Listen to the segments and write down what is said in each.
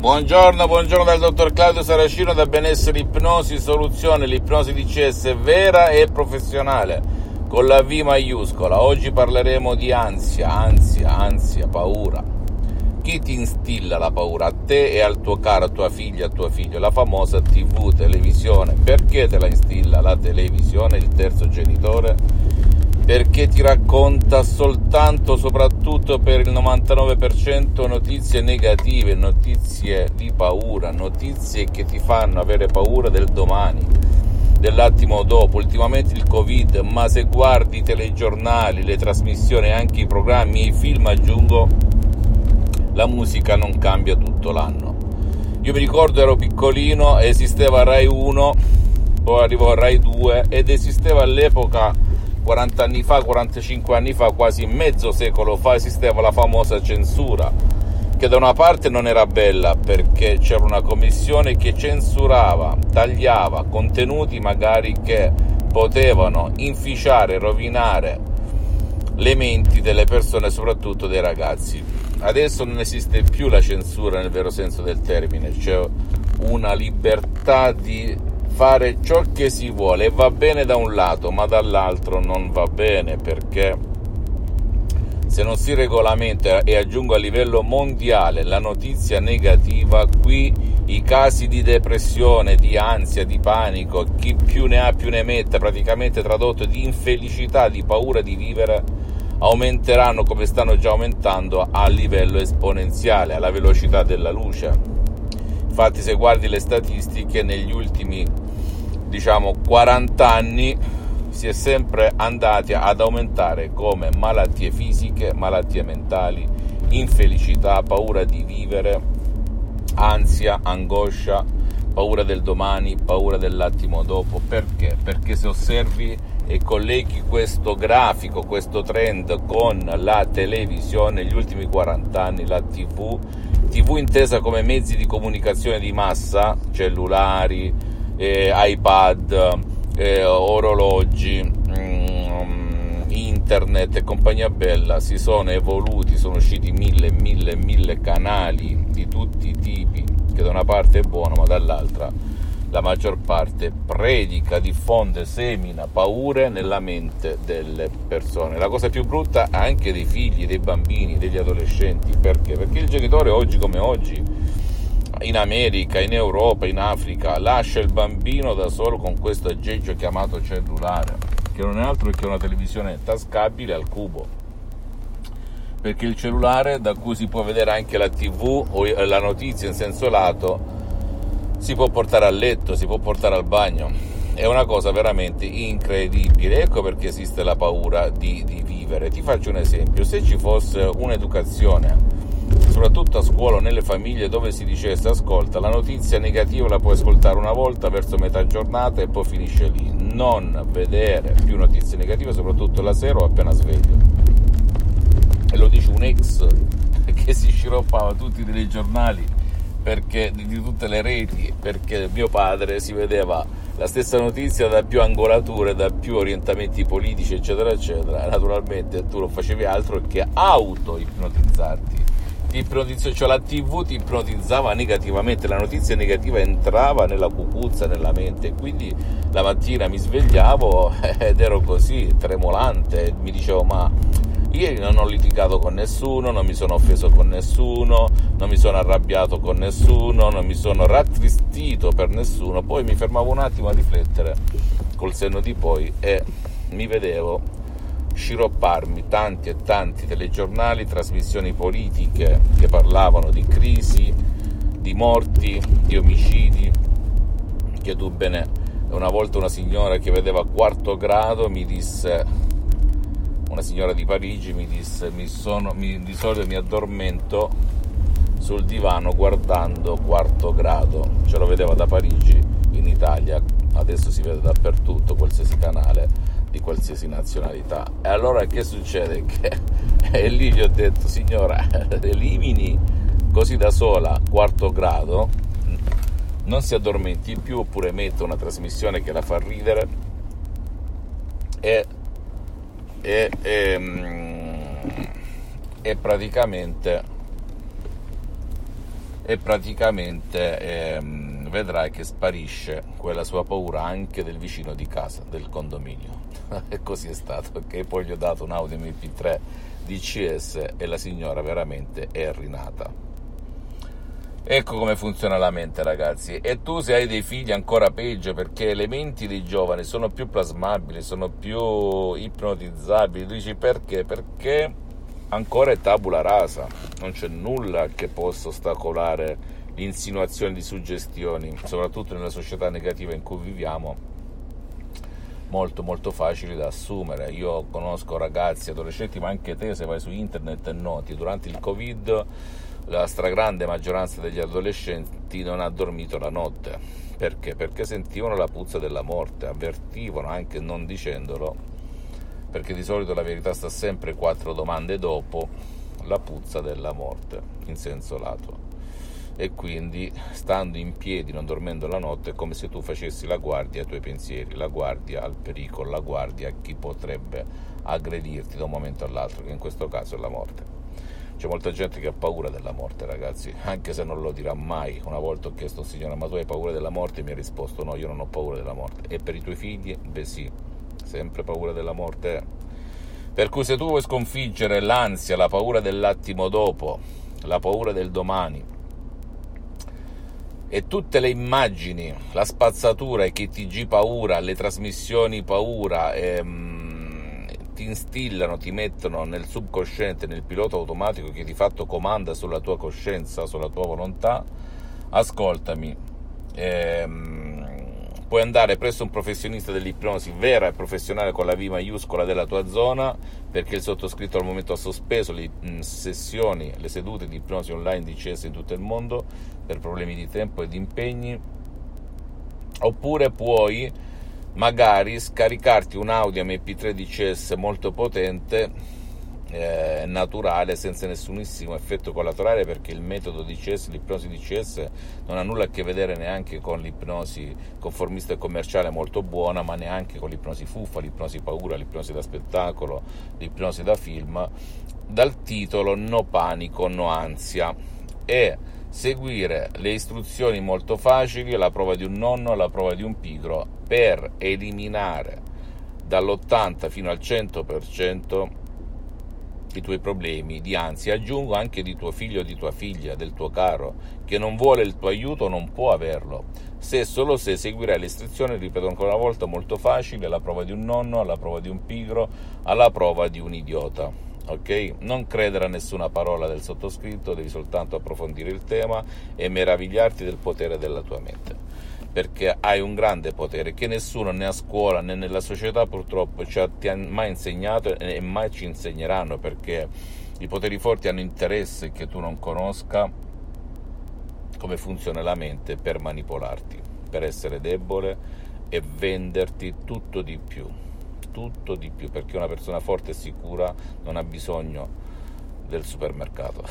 Buongiorno, buongiorno dal dottor Claudio Saracino da Benessere Ipnosi Soluzione, l'ipnosi DCS è vera e professionale, con la V maiuscola. Oggi parleremo di ansia, ansia, ansia, paura. Chi ti instilla la paura? A te e al tuo caro, a tua figlia, a tuo figlio, la famosa TV, televisione. Perché te la instilla la televisione, il terzo genitore? Perché ti racconta soltanto, soprattutto per il 99%, notizie negative, notizie di paura, notizie che ti fanno avere paura del domani, dell'attimo dopo. Ultimamente il Covid, ma se guardi i telegiornali, le trasmissioni, anche i programmi e i film, aggiungo, la musica non cambia tutto l'anno. Io mi ricordo ero piccolino, esisteva Rai 1, poi arrivò Rai 2 ed esisteva all'epoca 40 anni fa, 45 anni fa, quasi mezzo secolo fa esisteva la famosa censura, che da una parte non era bella perché c'era una commissione che censurava, tagliava contenuti magari che potevano inficiare, rovinare le menti delle persone, soprattutto dei ragazzi. Adesso non esiste più la censura nel vero senso del termine, c'è una libertà di fare ciò che si vuole e va bene da un lato, ma dall'altro non va bene perché se non si regolamenta e aggiungo a livello mondiale la notizia negativa, qui i casi di depressione, di ansia, di panico, chi più ne ha più ne metta, praticamente tradotto di infelicità, di paura di vivere, aumenteranno come stanno già aumentando a livello esponenziale, alla velocità della luce. Infatti se guardi le statistiche negli ultimi diciamo 40 anni si è sempre andati ad aumentare come malattie fisiche, malattie mentali, infelicità, paura di vivere, ansia, angoscia, paura del domani, paura dell'attimo dopo. Perché? Perché se osservi e colleghi questo grafico, questo trend con la televisione, negli ultimi 40 anni la TV, TV intesa come mezzi di comunicazione di massa, cellulari, eh, iPad, eh, orologi, mm, internet e compagnia bella si sono evoluti, sono usciti mille, mille, mille canali di tutti i tipi, che da una parte è buono, ma dall'altra la maggior parte predica, diffonde, semina paure nella mente delle persone. La cosa più brutta anche dei figli, dei bambini, degli adolescenti, perché? Perché il genitore oggi come oggi in America, in Europa, in Africa, lascia il bambino da solo con questo aggeggio chiamato cellulare, che non è altro che una televisione tascabile al cubo. Perché il cellulare, da cui si può vedere anche la tv o la notizia in senso lato, si può portare a letto, si può portare al bagno. È una cosa veramente incredibile. Ecco perché esiste la paura di, di vivere. Ti faccio un esempio. Se ci fosse un'educazione soprattutto a scuola o nelle famiglie dove si dicesse ascolta la notizia negativa la puoi ascoltare una volta verso metà giornata e poi finisce lì non vedere più notizie negative soprattutto la sera o appena sveglio e lo dice un ex che si sciroppava tutti i telegiornali perché, di, tutte le reti perché mio padre si vedeva la stessa notizia da più angolature, da più orientamenti politici, eccetera, eccetera. Naturalmente tu non facevi altro che auto-ipnotizzarti ti ipnotizzo, cioè la TV ti ipnotizzava negativamente, la notizia negativa entrava nella cucuzza, nella mente, quindi la mattina mi svegliavo ed ero così, tremolante, mi dicevo ma ieri non ho litigato con nessuno, non mi sono offeso con nessuno, non mi sono arrabbiato con nessuno, non mi sono rattristito per nessuno, poi mi fermavo un attimo a riflettere col senno di poi e mi vedevo sciropparmi tanti e tanti telegiornali, trasmissioni politiche che parlavano di crisi, di morti, di omicidi, che tu bene, una volta una signora che vedeva quarto grado mi disse, una signora di Parigi mi disse, mi sono, mi, di solito mi addormento sul divano guardando quarto grado, ce lo vedeva da Parigi in Italia, adesso si vede dappertutto, qualsiasi canale di qualsiasi nazionalità. E allora che succede? Che e lì gli ho detto, signora, elimini così da sola quarto grado, non si addormenti più oppure metta una trasmissione che la fa ridere e, e, e, mm, e praticamente e praticamente ehm, vedrai che sparisce quella sua paura anche del vicino di casa, del condominio. e così è stato, che poi gli ho dato un Audi MP3 DCS e la signora veramente è rinata. Ecco come funziona la mente, ragazzi. E tu, se hai dei figli, ancora peggio perché le menti dei giovani sono più plasmabili, sono più ipnotizzabili. Dici perché? Perché ancora è tabula rasa, non c'è nulla che possa ostacolare l'insinuazione di suggestioni, soprattutto nella società negativa in cui viviamo. Molto molto facili da assumere. Io conosco ragazzi, adolescenti, ma anche te se vai su internet e noti durante il Covid la stragrande maggioranza degli adolescenti non ha dormito la notte. Perché? Perché sentivano la puzza della morte, avvertivano anche non dicendolo, perché di solito la verità sta sempre quattro domande dopo la puzza della morte, in senso lato. E quindi, stando in piedi, non dormendo la notte, è come se tu facessi la guardia ai tuoi pensieri, la guardia al pericolo, la guardia a chi potrebbe aggredirti da un momento all'altro, che in questo caso è la morte. C'è molta gente che ha paura della morte, ragazzi, anche se non lo dirà mai. Una volta ho chiesto a signore, ma tu hai paura della morte? E mi ha risposto, no, io non ho paura della morte. E per i tuoi figli? Beh sì, sempre paura della morte. Per cui se tu vuoi sconfiggere l'ansia, la paura dell'attimo dopo, la paura del domani, e tutte le immagini, la spazzatura, i KTG paura, le trasmissioni paura, ehm, ti instillano, ti mettono nel subconsciente, nel pilota automatico che di fatto comanda sulla tua coscienza, sulla tua volontà, ascoltami. Ehm, puoi andare presso un professionista dell'ipnosi vera e professionale con la V maiuscola della tua zona, perché il sottoscritto al momento ha sospeso le sessioni, le sedute di ipnosi online di CS in tutto il mondo per problemi di tempo e di impegni. Oppure puoi magari scaricarti un audio MP3 DCS molto potente eh, naturale senza nessunissimo effetto collaterale perché il metodo DCS, l'ipnosi DCS non ha nulla a che vedere neanche con l'ipnosi conformista e commerciale molto buona ma neanche con l'ipnosi fuffa, l'ipnosi paura, l'ipnosi da spettacolo, l'ipnosi da film. Dal titolo No panico, no ansia. E seguire le istruzioni molto facili alla prova di un nonno, alla prova di un pigro, per eliminare dall'80 fino al 100% i tuoi problemi di ansia. Aggiungo anche di tuo figlio o di tua figlia, del tuo caro, che non vuole il tuo aiuto, non può averlo. Se solo se seguirai le istruzioni, ripeto ancora una volta, molto facile, alla prova di un nonno, alla prova di un pigro, alla prova di un idiota ok? Non credere a nessuna parola del sottoscritto, devi soltanto approfondire il tema e meravigliarti del potere della tua mente, perché hai un grande potere che nessuno né a scuola né nella società purtroppo ci ha, ti ha mai insegnato e mai ci insegneranno, perché i poteri forti hanno interesse che tu non conosca come funziona la mente per manipolarti, per essere debole e venderti tutto di più tutto di più, perché una persona forte e sicura non ha bisogno del supermercato.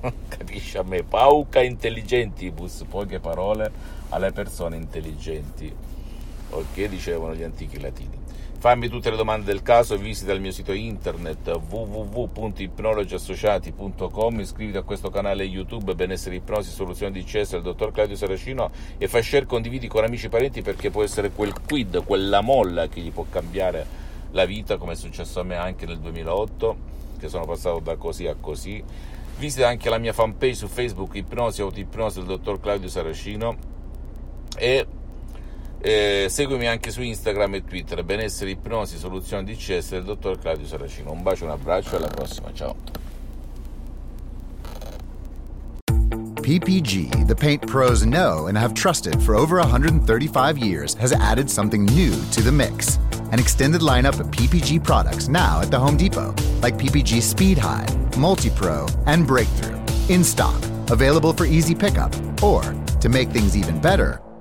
Capisci a me? Pauca intelligentibus, poche parole alle persone intelligenti. Ok, dicevano gli antichi latini. Fammi tutte le domande del caso, visita il mio sito internet www.ipnologiassociati.com, iscriviti a questo canale YouTube Benessere Ipnosi Soluzioni di CES del dottor Claudio Saracino e fai share, condividi con amici e parenti perché può essere quel quid, quella molla che gli può cambiare la vita come è successo a me anche nel 2008 che sono passato da così a così. Visita anche la mia fanpage su Facebook Ipnosi Autoipnosi del dottor Claudio Saracino e eh, seguimi anche su Instagram e Twitter, benessere, ipnosi, soluzioni di CS del dottor Claudio Saracino. Un bacio, un abbraccio e alla prossima, ciao. PPG, the paint pros know and have trusted for over 135 years, has added something new to the mix. An extended lineup of PPG products now at the Home Depot, like PPG Speed High, Multi Pro, and Breakthrough. In stock, available for easy pickup, or to make things even better,